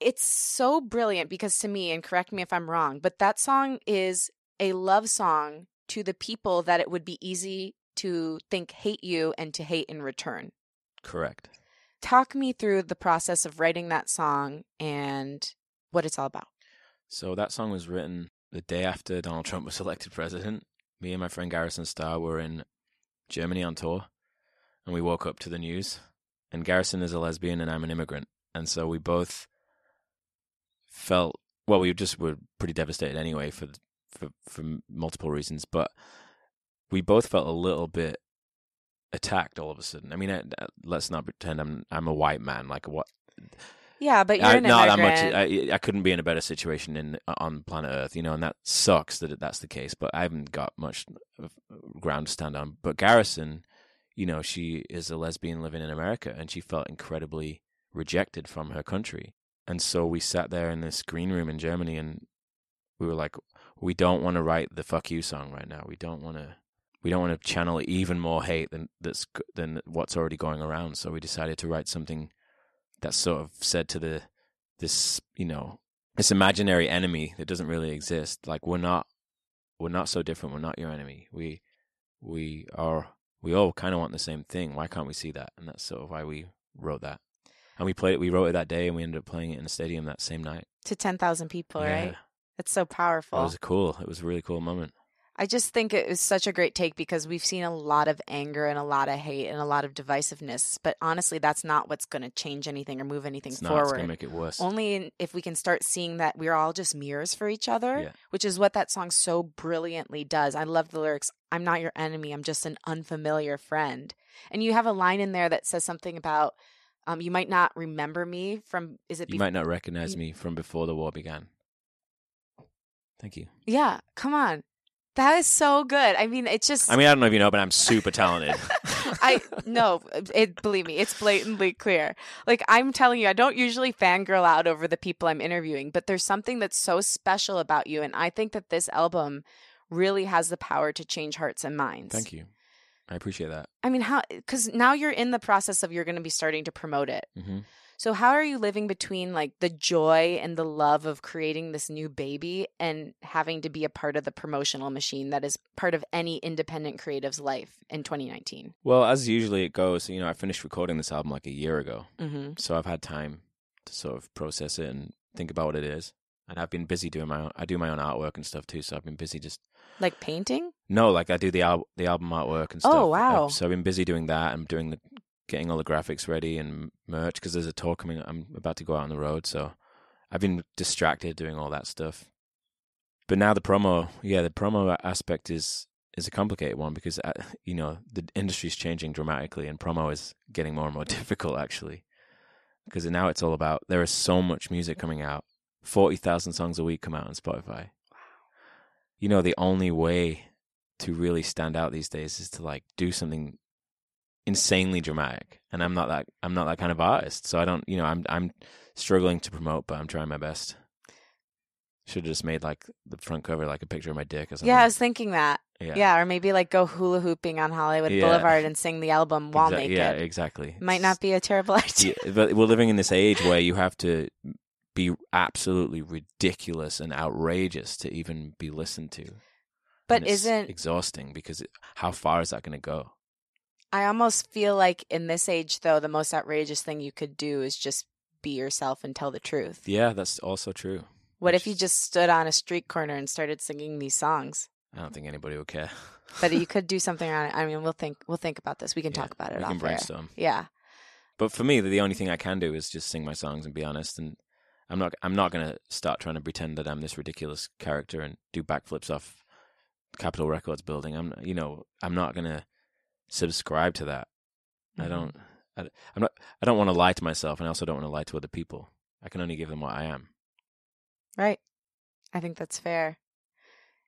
It's so brilliant because to me, and correct me if I'm wrong, but that song is a love song to the people that it would be easy to think hate you and to hate in return. Correct. Talk me through the process of writing that song and what it's all about. So that song was written the day after Donald Trump was [laughs] elected president. Me and my friend Garrison Starr were in Germany on tour, and we woke up to the news. And Garrison is a lesbian, and I'm an immigrant, and so we both felt well. We just were pretty devastated anyway for for for multiple reasons, but we both felt a little bit attacked all of a sudden. I mean, I, let's not pretend I'm I'm a white man. Like what? Yeah, but you're I, an not that much. I, I couldn't be in a better situation in on planet Earth, you know, and that sucks that that's the case. But I haven't got much uh, ground to stand on. But Garrison, you know, she is a lesbian living in America and she felt incredibly rejected from her country. And so we sat there in this green room in Germany and we were like, we don't want to write the fuck you song right now. We don't want to we don't want to channel even more hate than that's than what's already going around. So we decided to write something that sort of said to the this, you know, this imaginary enemy that doesn't really exist. Like we're not we're not so different. We're not your enemy. We we are we all kind of want the same thing. Why can't we see that? And that's sort of why we wrote that. And we played it. We wrote it that day, and we ended up playing it in a stadium that same night to ten thousand people. Yeah. Right? That's so powerful. It was cool. It was a really cool moment. I just think it was such a great take because we've seen a lot of anger and a lot of hate and a lot of divisiveness. But honestly, that's not what's going to change anything or move anything it's forward. Not, it's going to make it worse. Only in, if we can start seeing that we're all just mirrors for each other, yeah. which is what that song so brilliantly does. I love the lyrics. I'm not your enemy. I'm just an unfamiliar friend. And you have a line in there that says something about um, you might not remember me from. Is it? You might not recognize me from before the war began. Thank you. Yeah, come on. That is so good. I mean, it's just. I mean, I don't know if you know, but I'm super talented. [laughs] I no, it believe me, it's blatantly clear. Like I'm telling you, I don't usually fangirl out over the people I'm interviewing, but there's something that's so special about you, and I think that this album really has the power to change hearts and minds. Thank you. I appreciate that. I mean, how? Because now you're in the process of you're going to be starting to promote it. Mm-hmm. So how are you living between like the joy and the love of creating this new baby and having to be a part of the promotional machine that is part of any independent creative's life in 2019? Well, as usually it goes, you know, I finished recording this album like a year ago, mm-hmm. so I've had time to sort of process it and think about what it is. And I've been busy doing my own. I do my own artwork and stuff too, so I've been busy just like painting. No, like I do the al- the album artwork and oh, stuff. Oh wow! so I've been busy doing that. I'm doing the getting all the graphics ready and merch because there's a tour coming. I'm about to go out on the road, so I've been distracted doing all that stuff. But now the promo, yeah, the promo aspect is is a complicated one because uh, you know the industry's changing dramatically, and promo is getting more and more [laughs] difficult actually. Because now it's all about there is so much music coming out. Forty thousand songs a week come out on Spotify. Wow. You know the only way to really stand out these days is to like do something insanely dramatic, and I'm not that I'm not that kind of artist. So I don't, you know, I'm I'm struggling to promote, but I'm trying my best. Should have just made like the front cover like a picture of my dick or something. Yeah, I was thinking that. Yeah, yeah or maybe like go hula hooping on Hollywood yeah. Boulevard and sing the album while Exa- naked. Yeah, exactly. Might not be a terrible [laughs] idea. Yeah, but we're living in this age where you have to be absolutely ridiculous and outrageous to even be listened to. But isn't exhausting because it, how far is that going to go? I almost feel like in this age, though, the most outrageous thing you could do is just be yourself and tell the truth. Yeah, that's also true. What if you just stood on a street corner and started singing these songs? I don't think anybody would care. but you could do [laughs] something around it. I mean, we'll think we'll think about this. We can yeah, talk about it. We can brainstorm. Air. Yeah. But for me, the only thing I can do is just sing my songs and be honest. And I'm not I'm not gonna start trying to pretend that I'm this ridiculous character and do backflips off Capitol Records building. I'm you know I'm not gonna subscribe to that. Mm-hmm. I don't. I, I'm not. I don't want to lie to myself, and I also don't want to lie to other people. I can only give them what I am. Right. I think that's fair.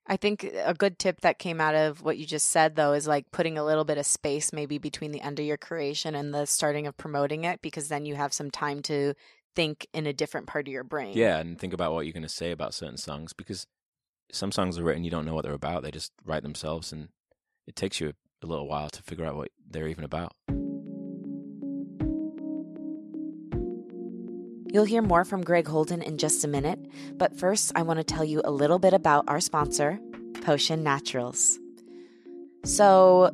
I think a good tip that came out of what you just said, though, is like putting a little bit of space maybe between the end of your creation and the starting of promoting it, because then you have some time to think in a different part of your brain. Yeah, and think about what you're going to say about certain songs, because some songs are written, you don't know what they're about. They just write themselves, and it takes you a little while to figure out what they're even about. You'll hear more from Greg Holden in just a minute, but first, I want to tell you a little bit about our sponsor, Potion Naturals. So,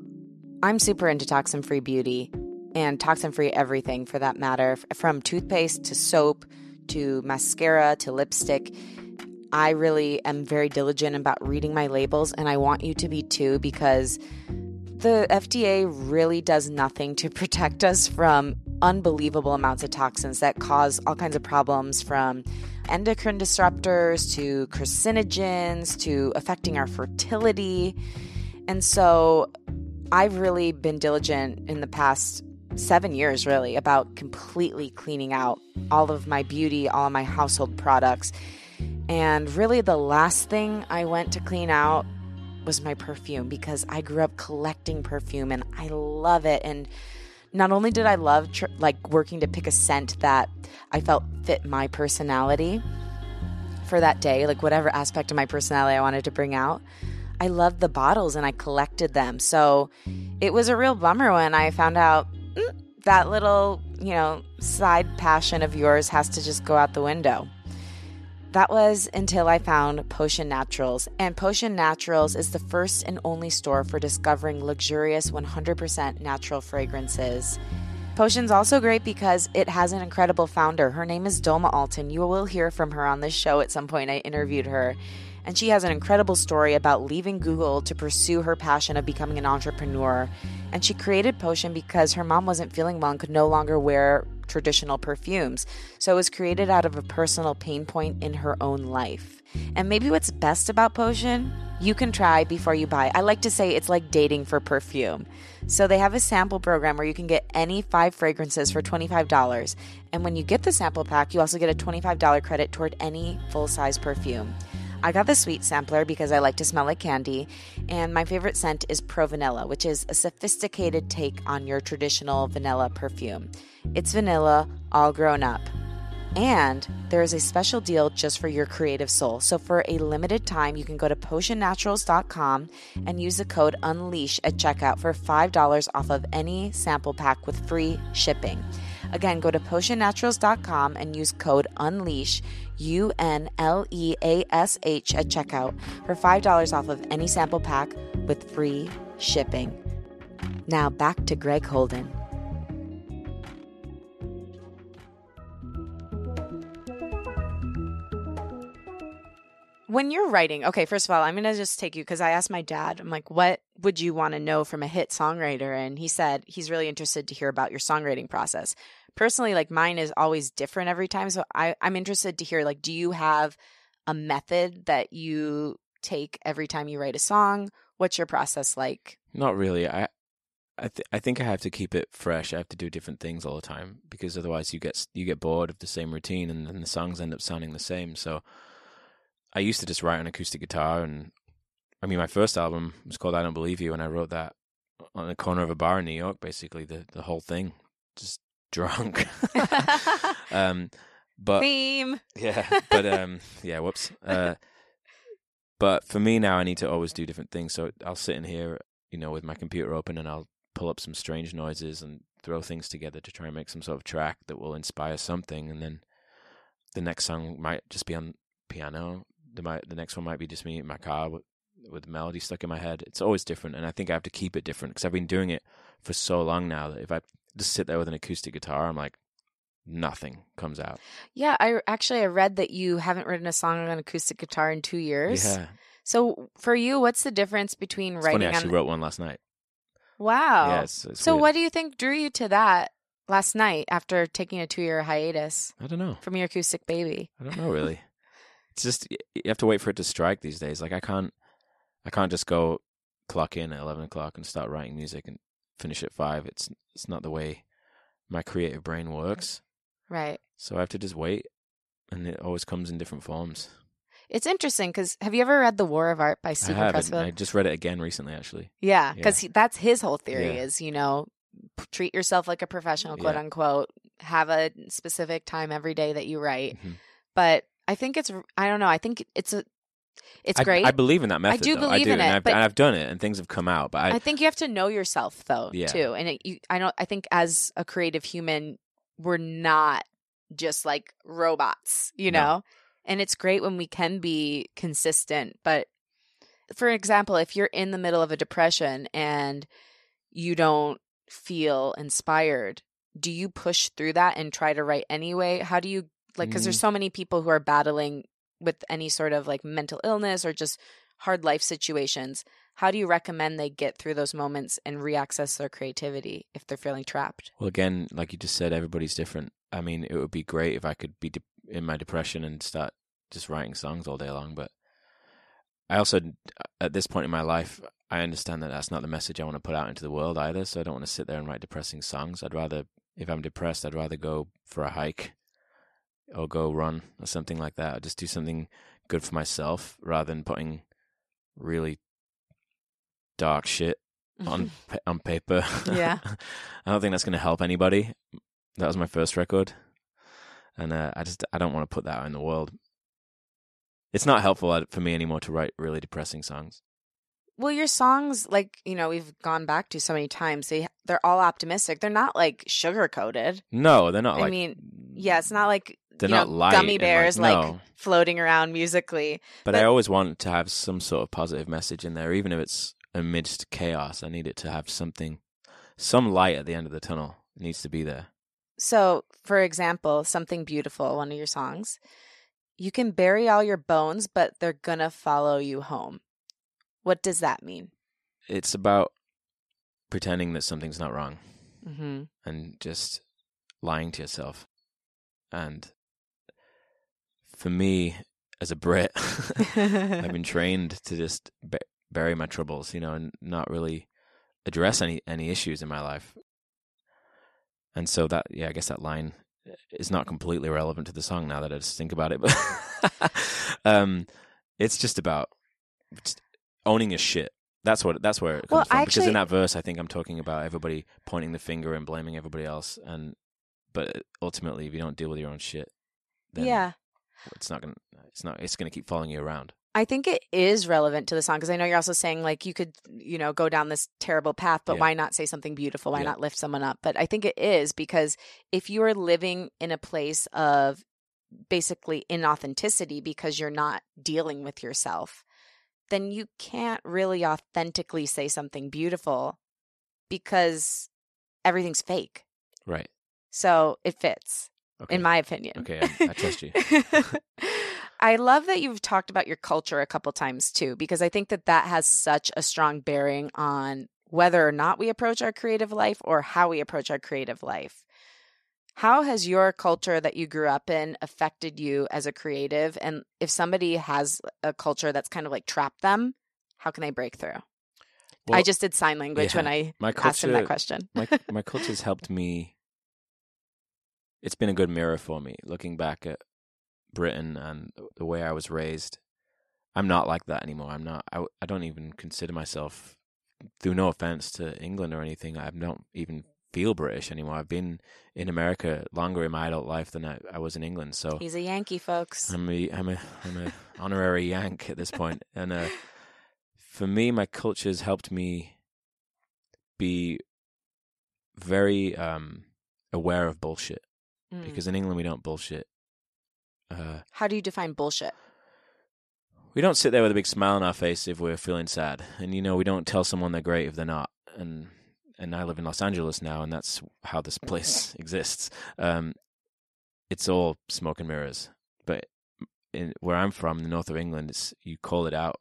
I'm super into toxin free beauty and toxin free everything for that matter, from toothpaste to soap to mascara to lipstick. I really am very diligent about reading my labels, and I want you to be too because the FDA really does nothing to protect us from unbelievable amounts of toxins that cause all kinds of problems from endocrine disruptors to carcinogens to affecting our fertility. And so I've really been diligent in the past seven years, really, about completely cleaning out all of my beauty, all of my household products. And really, the last thing I went to clean out was my perfume because I grew up collecting perfume and I love it. And not only did I love tr- like working to pick a scent that I felt fit my personality for that day, like whatever aspect of my personality I wanted to bring out, I loved the bottles and I collected them. So it was a real bummer when I found out mm, that little, you know, side passion of yours has to just go out the window. That was until I found Potion Naturals. And Potion Naturals is the first and only store for discovering luxurious 100% natural fragrances. Potion's also great because it has an incredible founder. Her name is Doma Alton. You will hear from her on this show at some point. I interviewed her. And she has an incredible story about leaving Google to pursue her passion of becoming an entrepreneur. And she created Potion because her mom wasn't feeling well and could no longer wear traditional perfumes. So it was created out of a personal pain point in her own life. And maybe what's best about Potion, you can try before you buy. I like to say it's like dating for perfume. So they have a sample program where you can get any five fragrances for $25. And when you get the sample pack, you also get a $25 credit toward any full size perfume. I got the sweet sampler because I like to smell like candy, and my favorite scent is Pro Vanilla, which is a sophisticated take on your traditional vanilla perfume. It's vanilla, all grown up. And there is a special deal just for your creative soul. So for a limited time, you can go to potionnaturals.com and use the code UNLEASH at checkout for $5 off of any sample pack with free shipping. Again, go to potionnaturals.com and use code UNLEASH, U N L E A S H, at checkout for $5 off of any sample pack with free shipping. Now back to Greg Holden. when you're writing, okay, first of all, I'm going to just take you because I asked my dad, I'm like, what would you want to know from a hit songwriter? And he said he's really interested to hear about your songwriting process. Personally, like mine is always different every time. So I, I'm interested to hear, like, do you have a method that you take every time you write a song? What's your process like? Not really. I, I, th- I think I have to keep it fresh. I have to do different things all the time because otherwise you get you get bored of the same routine and then the songs end up sounding the same. So I used to just write on acoustic guitar, and I mean, my first album was called "I Don't Believe You," and I wrote that on the corner of a bar in New York. Basically, the the whole thing, just drunk. [laughs] um, but theme, yeah, [laughs] but um, yeah, whoops. Uh, but for me now, I need to always do different things. So I'll sit in here, you know, with my computer open, and I'll pull up some strange noises and throw things together to try and make some sort of track that will inspire something, and then the next song might just be on piano the might the next one might be just me in my car with, with the melody stuck in my head. It's always different, and I think I have to keep it different because I've been doing it for so long now that if I just sit there with an acoustic guitar, I'm like nothing comes out. Yeah, I actually I read that you haven't written a song on an acoustic guitar in two years. Yeah. So for you, what's the difference between It's writing? funny, I actually on... wrote one last night. Wow. Yeah, it's, it's so weird. what do you think drew you to that last night after taking a two-year hiatus I don't know. from your acoustic baby? I don't know really. it's just you have to wait for it to strike these days. Like I can't, I can't just go clock in at eleven o'clock and start writing music and finish at five. It's it's not the way my creative brain works. Right. So I have to just wait, and it always comes in different forms. It's interesting because have you ever read The War of Art by I Steven and Pressfield? I just read it again recently, actually. Yeah, because that's his whole theory Yeah. is, you know, p- treat yourself like a professional, quote Yeah. unquote. Have a specific time every day that you write. Mhm. But I think it's, I don't know. I think it's a, it's I, great. I believe in that method. I do though. believe I do, in and it, I've, but- and I've done it, and things have come out. But I, I think you have to know yourself though, Yeah. too. And it, you, I don't, I think as a creative human, we're not just like robots, you No. know? And it's great when we can be consistent. But for example, if you're in the middle of a depression and you don't feel inspired, do you push through that and try to write anyway? How do you like, because there's Mm. so many people who are battling with any sort of like mental illness or just hard life situations. How do you recommend they get through those moments and reaccess their creativity if they're feeling trapped? well, again, like you just said, everybody's different. I mean, it would be great if I could be de- in my depression and start just writing songs all day long. But I also, at this point in my life, I understand that that's not the message I want to put out into the world either. So I don't want to sit there and write depressing songs. I'd rather, if I'm depressed, I'd rather go for a hike or go run or something like that. Or just do something good for myself rather than putting really dark shit on on paper. Yeah. [laughs] I don't think that's going to help anybody. That was my first record, and uh, I just I don't want to put that out in the world. It's not helpful uh, for me anymore to write really depressing songs. Well, your songs, like you know, we've gone back to so many times. They they're all optimistic. They're not like sugar coated. No, they're not I like. mean, Yeah, it's not like they're not know, light gummy bears like, like, no. floating around musically. But, But- I always want to have some sort of positive message in there, even if it's amidst chaos. I need it to have something, some light at the end of the tunnel. It needs to be there. So, for example, something beautiful, one of your songs, you can bury all your bones, but they're gonna follow you home. What does that mean? It's about pretending that something's not wrong Mm-hmm. and just lying to yourself. And for me, as a Brit, [laughs] I've [laughs] been trained to just bu- bury my troubles, you know, and not really address any any issues in my life. And so that, yeah, I guess that line is not completely relevant to the song now that I just think about it. [laughs] But um, it's just about just owning your shit. That's what. That's where it comes Well, from. because in that verse, I think I'm talking about everybody pointing the finger and blaming everybody else. And but ultimately, if you don't deal with your own shit, then yeah. It's not gonna. It's not. It's gonna keep following you around. I think it is relevant to the song because I know you're also saying like you could, you know, go down this terrible path, but Yeah. why not say something beautiful? Why Yeah. not lift someone up? But I think it is because if you are living in a place of basically inauthenticity because you're not dealing with yourself, then you can't really authentically say something beautiful because everything's fake. Right. So it fits, Okay. in my opinion. okay. I, I trust you. [laughs] I love that you've talked about your culture a couple times too, because I think that that has such a strong bearing on whether or not we approach our creative life or how we approach our creative life. How has your culture that you grew up in affected you as a creative? And if somebody has a culture that's kind of like trapped them, how can they break through? I just did sign language when. I my asked him that question. my my culture's helped [laughs] me. It's been a good mirror for me looking back at Britain and the way I was raised. I'm not like that anymore. I'm not. I, I don't even consider myself, through no offense to England or anything. I don't even feel British anymore. I've been in America longer in my adult life than I, I was in England. So He's a Yankee, folks. I'm a I'm a I'm a honorary [laughs] Yank at this point. point, and uh, for me, my culture's helped me be very um, aware of bullshit Mm. because in England we don't bullshit. Uh, How do you define bullshit? we don't sit there with a big smile on our face if we're feeling sad, and you know we don't tell someone they're great if they're not. And and I live in Los Angeles now, and that's how this place [laughs] exists. Um, it's all smoke and mirrors, but in where I'm from, the north of England, it's you call it out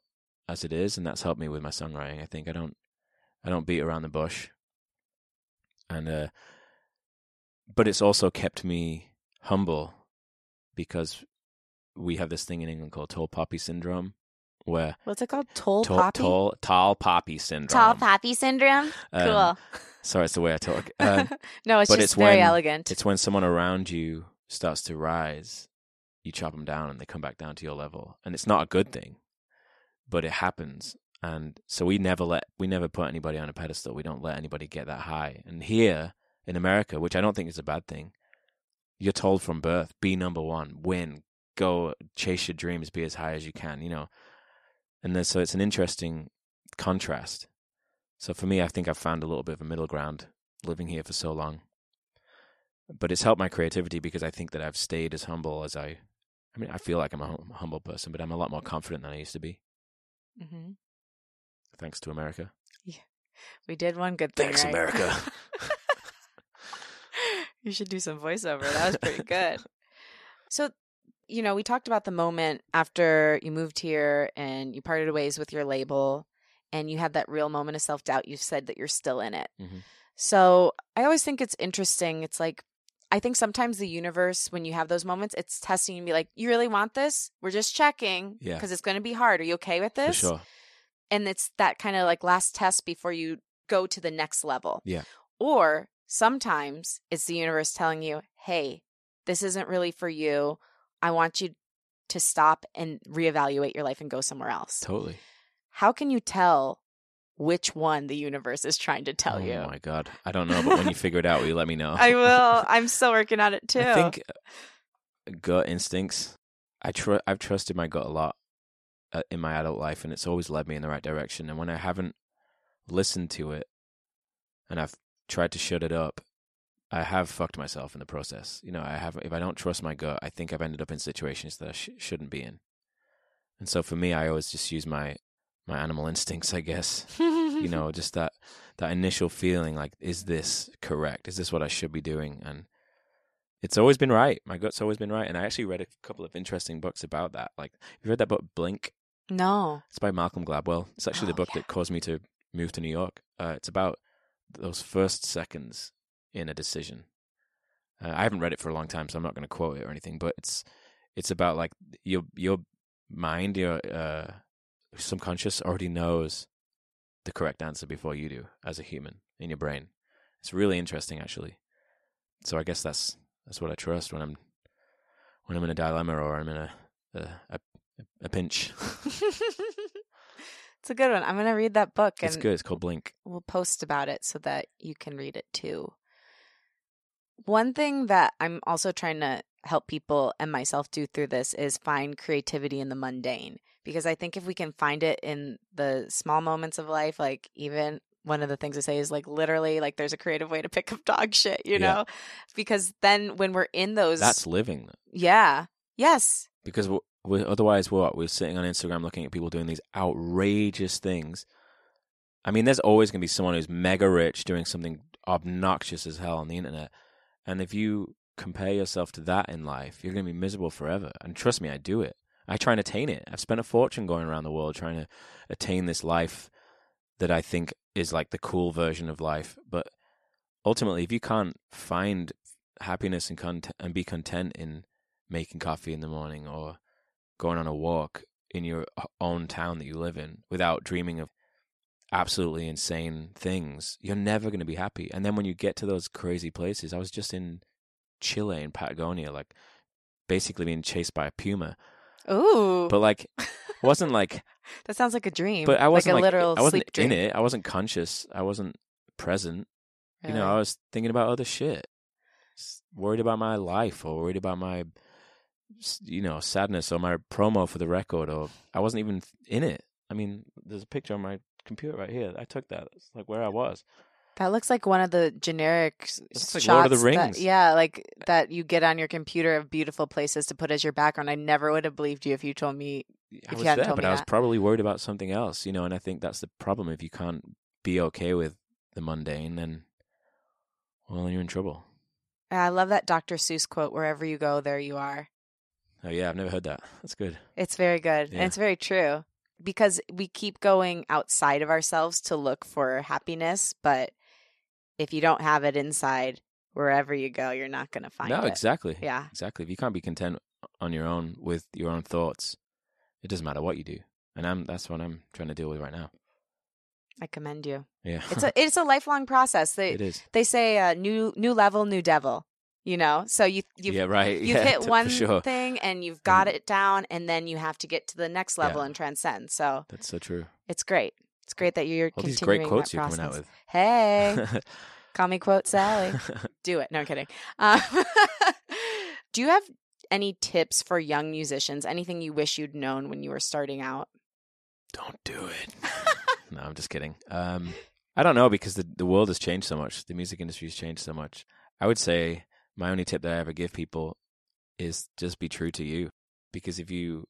as it is, and that's helped me with my songwriting. I think I don't I don't beat around the bush, and uh, but it's also kept me humble because we have this thing in England called tall poppy syndrome, where What's it called? Toll tall, poppy? tall, tall poppy syndrome. Tall poppy syndrome? Um, cool. Sorry, it's the way I talk. [laughs] Um, no, it's just it's very when- elegant. it's when someone around you starts to rise, you chop them down and they come back down to your level, and it's not a good thing, but it happens. And so we never let we never put anybody on a pedestal. We don't let anybody get that high. And here in America, which I don't think is a bad thing, you're told from birth, be number one, win, go chase your dreams, be as high as you can, you know. And then, so it's an interesting contrast. So for me, I think I've found a little bit of a middle ground living here for so long. But it's helped my creativity because I think that I've stayed as humble as I. I mean, I feel like I'm a hum- humble person, but I'm a lot more confident than I used to be, hmm thanks to America. We did one good thing. Thanks, right? America. [laughs] you should do some voiceover. That was pretty good. [laughs] so, you know, we talked about the moment after you moved here and you parted ways with your label and you had that real moment of self doubt. You said that you're still in it. Mhm. So I always think it's interesting. It's like, I think sometimes the universe, when you have those moments, it's testing you and be like, you really want this? We're just checking. Yeah. Because it's going to be hard. Are you okay with for this? sure. and it's that kind of like last test before you go to the next level. Yeah. Or sometimes it's the universe telling you, "Hey, this isn't really for you. I want you to stop and reevaluate your life and go somewhere else." Totally. How can you tell which one the universe is trying to tell oh you. Oh my god, I don't know, but when you [laughs] figure it out, will you let me know? I will. [laughs] I'm still working on it too. I think uh, gut instincts. I tr- I've trusted my gut a lot uh, in my adult life, and it's always led me in the right direction. And when I haven't listened to it, and I've tried to shut it up, I have fucked myself in the process. You know, I have. If I don't trust my gut, I think I've ended up in situations that I sh- shouldn't be in. And so for me, I always just use my my animal [laughs] instincts, I guess. you know, [laughs] just that that initial feeling like, is this correct? Is this what I should be doing? And it's always been right. My gut's always been right. And I actually read a couple of interesting books about that. Like, you read that book Blink? no. It's by Malcolm Gladwell. It's actually the Oh, book yeah. that caused me to move to New York. Uh, it's about those first seconds in a decision. Uh, I haven't read it for a long time, so I'm not going to quote it or anything. But it's it's about like your your mind, your uh, subconscious already knows the correct answer before you do as a human in your brain. It's really interesting, actually. So I guess that's that's what I trust when I'm when I'm in a dilemma or I'm in a a, a, a pinch. [laughs] it's a good one. I'm gonna read that book and it's good. It's called Blink. we'll post about it so that you can read it too. One thing that I'm also trying to help people and myself do through this is find creativity in the mundane because I think if we can find it in the small moments of life, like even one of the things I say is like literally like there's a creative way to pick up dog shit, you Yeah. know? Because then when we're in those That's living. yeah. Yes. Because we we otherwise, what we're sitting on Instagram looking at people doing these outrageous things. I mean, there's always going to be someone who's mega rich doing something obnoxious as hell on the internet, and if you compare yourself to that in life, you're going to be miserable forever. And trust me, I do it. I try and attain it. I've spent a fortune going around the world trying to attain this life that I think is like the cool version of life. But ultimately, if you can't find happiness and and be content in making coffee in the morning or going on a walk in your own town that you live in without dreaming of absolutely insane things, you're never going to be happy. And then when you get to those crazy places, I was just in Chile in Patagonia, like basically being chased by a puma. Ooh. But like, it wasn't like, [laughs] that sounds like a dream. but I wasn't like like, a literal I wasn't sleep dream. in it. I wasn't conscious. I wasn't present. You know, I was thinking about other shit. Worried about my life or worried about my, you know, sadness or my promo for the record or I wasn't even in it. I mean, there's a picture on my computer right here. I took that. It's like where I was. That looks like one of the generic s- It's like shots. Lord of the that- Rings. yeah, like that you get on your computer of beautiful places to put as your background. I never would have believed you if you told me. I If you was hadn't there, told but me I was that. probably worried about something else, you know, and I think that's the problem. If you can't be okay with the mundane, then, well, you're in trouble. I love that Dr. Seuss quote wherever you go, there you are. Oh, yeah, I've never heard that. That's good. It's very good. Yeah. And it's very true because we keep going outside of ourselves to look for happiness. But if you don't have it inside, wherever you go, you're not going to find no, it. No, exactly. Yeah. Exactly. If you can't be content on your own with your own thoughts, it doesn't matter what you do. And I'm that's what I'm trying to deal with right now. I commend you. Yeah. It's [laughs] a it's a lifelong process. They it is. they say uh, new new level, new devil. You know, so you you've yeah, right. [laughs] you've yeah, hit one sure. thing and you've got it down, and then you have to get to the next level Yeah. and transcend. So That's so true. it's great. It's great that you're All these continuing great quotes that you're process. coming out with Hey, [laughs] call me quote Sally. [laughs] Do it. No I'm kidding. Um, do you have any tips for young musicians? Anything you wish you'd known when you were starting out? Don't do it. no, I'm just kidding. Um, I don't know because the the world has changed so much. The music industry has changed so much. I would say my only tip that I ever give people is just be true to you. Because if you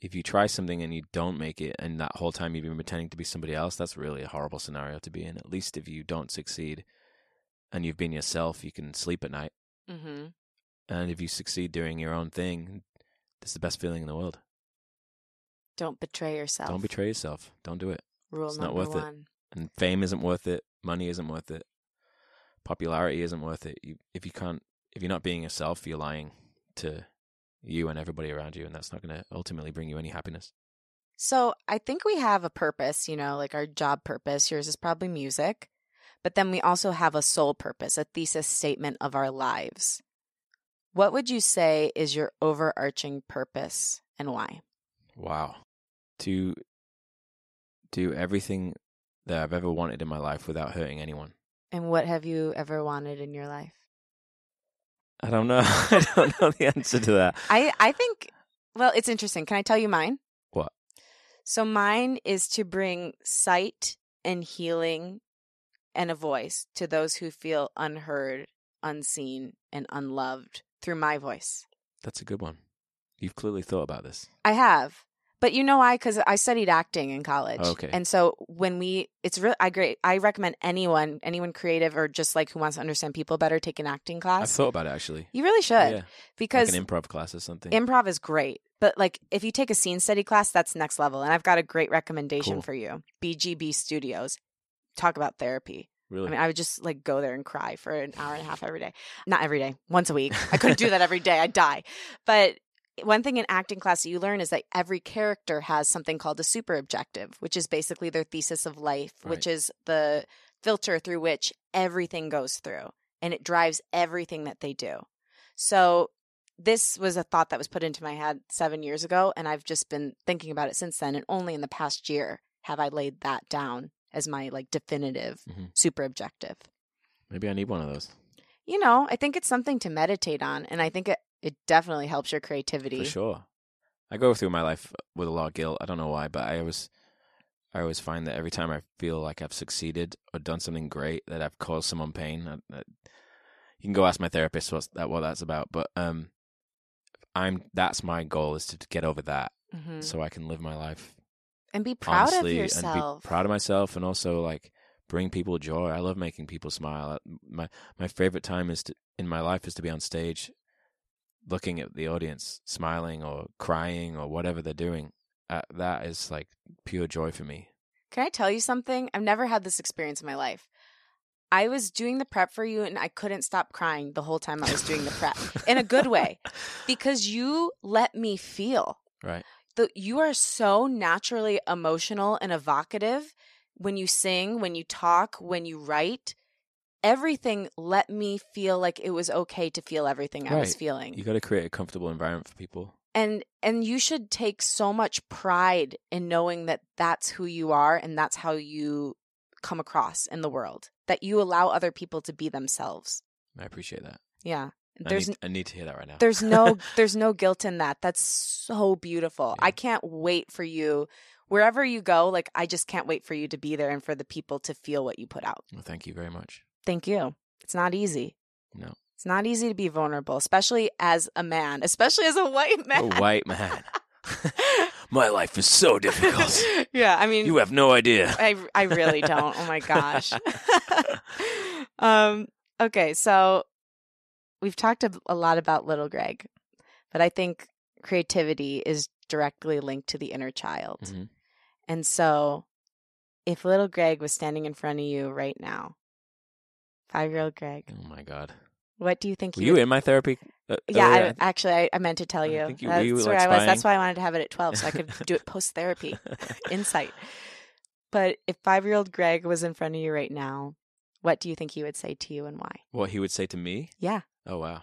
if you try something and you don't make it, and that whole time you've been pretending to be somebody else, that's really a horrible scenario to be in. At least if you don't succeed and you've been yourself, you can sleep at night. Mm-hmm. And if you succeed doing your own thing, it's the best feeling in the world. Don't betray yourself. Don't betray yourself. Don't do it. Rule it's not number worth it. one. and fame isn't worth it money isn't worth it popularity isn't worth it you, if you can't if you're not being yourself you're lying to you and everybody around you and that's not going to ultimately bring you any happiness So I think we have a purpose, you know, like our job purpose. Yours is probably music. But then we also have a soul purpose, a thesis statement of our lives. What would you say is your overarching purpose and why? wow to do everything that I've ever wanted in my life without hurting anyone. And what have you ever wanted in your life? I don't know. [laughs] I don't know the answer to that. [laughs] I I think well, it's interesting. Can I tell you mine? What? So mine is to bring sight and healing and a voice to those who feel unheard, unseen, and unloved through my voice. That's a good one. You've clearly thought about this. I have. But you know why? Because I studied acting in college. Okay. And so when we, it's really, I great. I recommend anyone, anyone creative or just like who wants to understand people better, take an acting class. I've thought about it actually. you really should yeah, because like an improv class or something. improv is great. But like if you take a scene study class, that's next level. And I've got a great recommendation Cool. for you. BGB Studios. Talk about therapy. really? I mean, I would just like go there and cry for an hour and a half every day. Not every day, once a week. I couldn't do that every day. I'd die. But one thing in acting class that you learn is that every character has something called a super objective, which is basically their thesis of life, which is the filter through which everything goes through and it drives everything that they do. So this was a thought that was put into my head seven years ago, and I've just been thinking about it since then. And only in the past year have I laid that down as my like definitive Mhm. super objective. Maybe I need one of those You know, I think it's something to meditate on, and I think it, it definitely helps your creativity. for sure. I go through my life with a lot of guilt. I don't know why, but I always, I always find that every time I feel like I've succeeded or done something great, that I've caused someone pain. I, I, you can go ask my therapist what's that what that's about, but um, I'm that's my goal is to get over that Mhm. so I can live my life And be proud honestly of yourself. and be proud of myself and also like bring people joy. I love making people smile. My my favorite time is to, in my life is to be on stage looking at the audience smiling or crying or whatever they're doing. Uh, that is like pure joy for me. Can I tell you something? I've never had this experience in my life. I was doing the prep for you, and I couldn't stop crying the whole time I was doing the prep in a good way [laughs] because you let me feel. Right. the you are so naturally emotional and evocative when you sing, when you talk, when you write. Everything let me feel like it was okay to feel everything I was feeling. You got to create a comfortable environment for people. and and you should take so much pride in knowing that that's who you are and that's how you come across in the world. That you allow other people to be themselves. I appreciate that. Yeah. I There's need, I need to hear that right now. there's no [laughs] there's no guilt in that that's so beautiful Yeah. i can't wait for you wherever you go like i just can't wait for you to be there and for the people to feel what you put out well, thank you very much. Thank you it's not easy No. it's not easy to be vulnerable especially as a man especially as a white man A white man. [laughs] [laughs] My life is so difficult. yeah i mean You have no idea. I, I really don't oh my gosh [laughs] um okay so we've talked a, a lot about little greg but i think creativity is directly linked to the inner child Mhm. And so, if little Greg was standing in front of you right now, five year old Greg, Oh my god. what do you think Were you would- in my therapy? Uh, Yeah. I, actually, I, I meant to tell I you. you- That's where like, I was. That's why I wanted to have it at 12 so I could do it [laughs] post therapy [laughs] insight. But if five year old Greg was in front of you right now, what do you think he would say to you and why? What he would say to me? Yeah. Oh wow,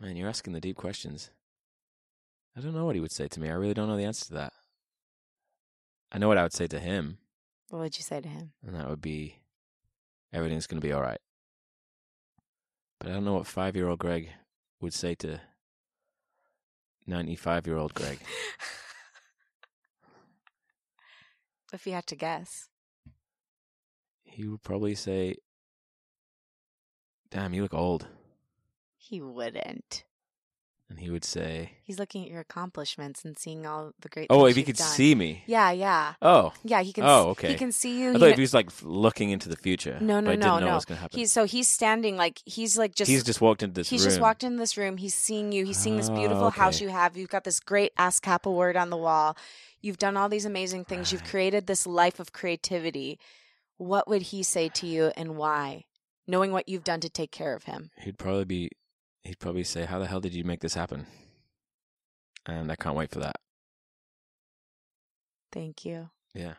man, you're asking the deep questions. I don't know what he would say to me. I really don't know the answer to that. I know what I would say to him, What would you say to him? and that would be, everything's going to be all right. But I don't know what five-year-old Greg would say to ninety-five-year-old Greg. [laughs] if you had to guess. he would probably say, "Damn, you look old," He wouldn't. And he would say, He's looking at your accomplishments and seeing all the great. "Oh, if he could done. see me." Yeah, yeah, Oh, yeah. He can. Oh, okay. He can see you. I he thought kn- if he was like looking into the future. No, no, but I no, didn't know no. what was going to happen. He's so he's standing like he's like just he's just walked into this he's room. just walked in this room. He's seeing you. He's seeing this Oh, beautiful house you have. You've got this great ASCAP award on the wall. You've done all these amazing things. You've created this life of creativity. What would he say to you and why? Knowing what you've done to take care of him. He'd probably be. He'd probably say, "How the hell did you make this happen?" And I can't wait for that. Thank you. Yeah.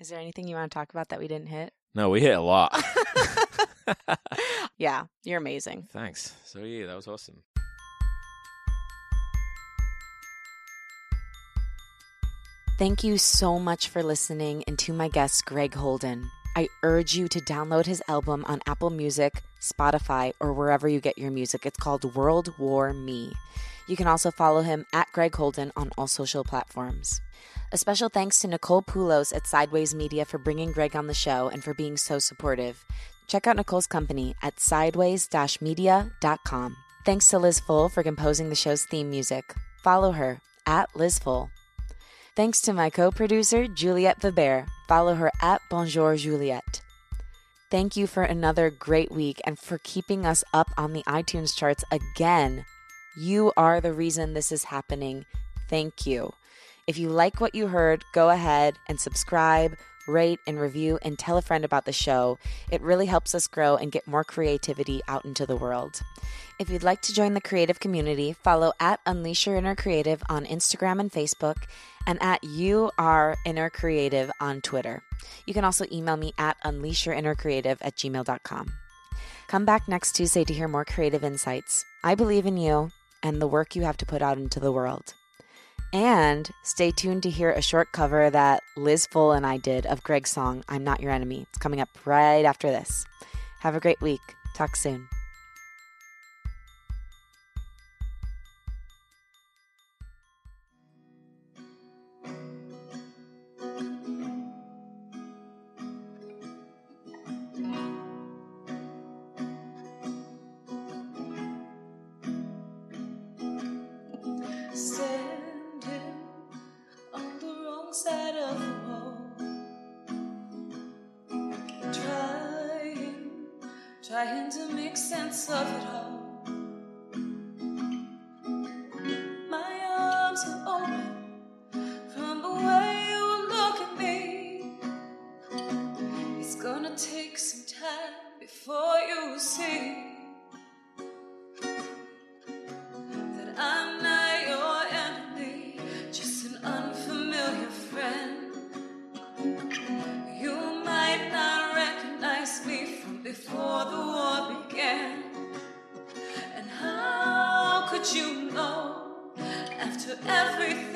Is there anything you want to talk about that we didn't hit? No, we hit a lot. [laughs] [laughs] yeah, you're amazing. Thanks. So yeah, that was awesome. Thank you so much for listening and to my guest, Greg Holden. I urge you to download his album on Apple Music, Spotify, or wherever you get your music. It's called World War Me. You can also follow him at Greg Holden on all social platforms. A special thanks to Nicole Poulos at Sideways Media for bringing Greg on the show and for being so supportive. Check out Nicole's company at sideways media.com. Thanks to Liz Full for composing the show's theme music. Follow her at Liz Full. Thanks to my co producer, Juliette Vibert. Follow her at Bonjour Juliette. Thank you for another great week and for keeping us up on the iTunes charts again. You are the reason this is happening. Thank you. If you like what you heard, go ahead and subscribe, rate, and review, and tell a friend about the show. It really helps us grow and get more creativity out into the world. If you'd like to join the creative community, follow at Unleash Your Inner Creative on Instagram and Facebook, and at You Are Inner Creative on Twitter. You can also email me at unleashyourinnercreative at gmail.com. Come back next Tuesday to hear more creative insights. I believe in you and the work you have to put out into the world. And stay tuned to hear a short cover that Liz Full and I did of Greg's song, I'm Not Your Enemy. It's coming up right after this. Have a great week. Talk soon. Trying to make sense of it all. Everything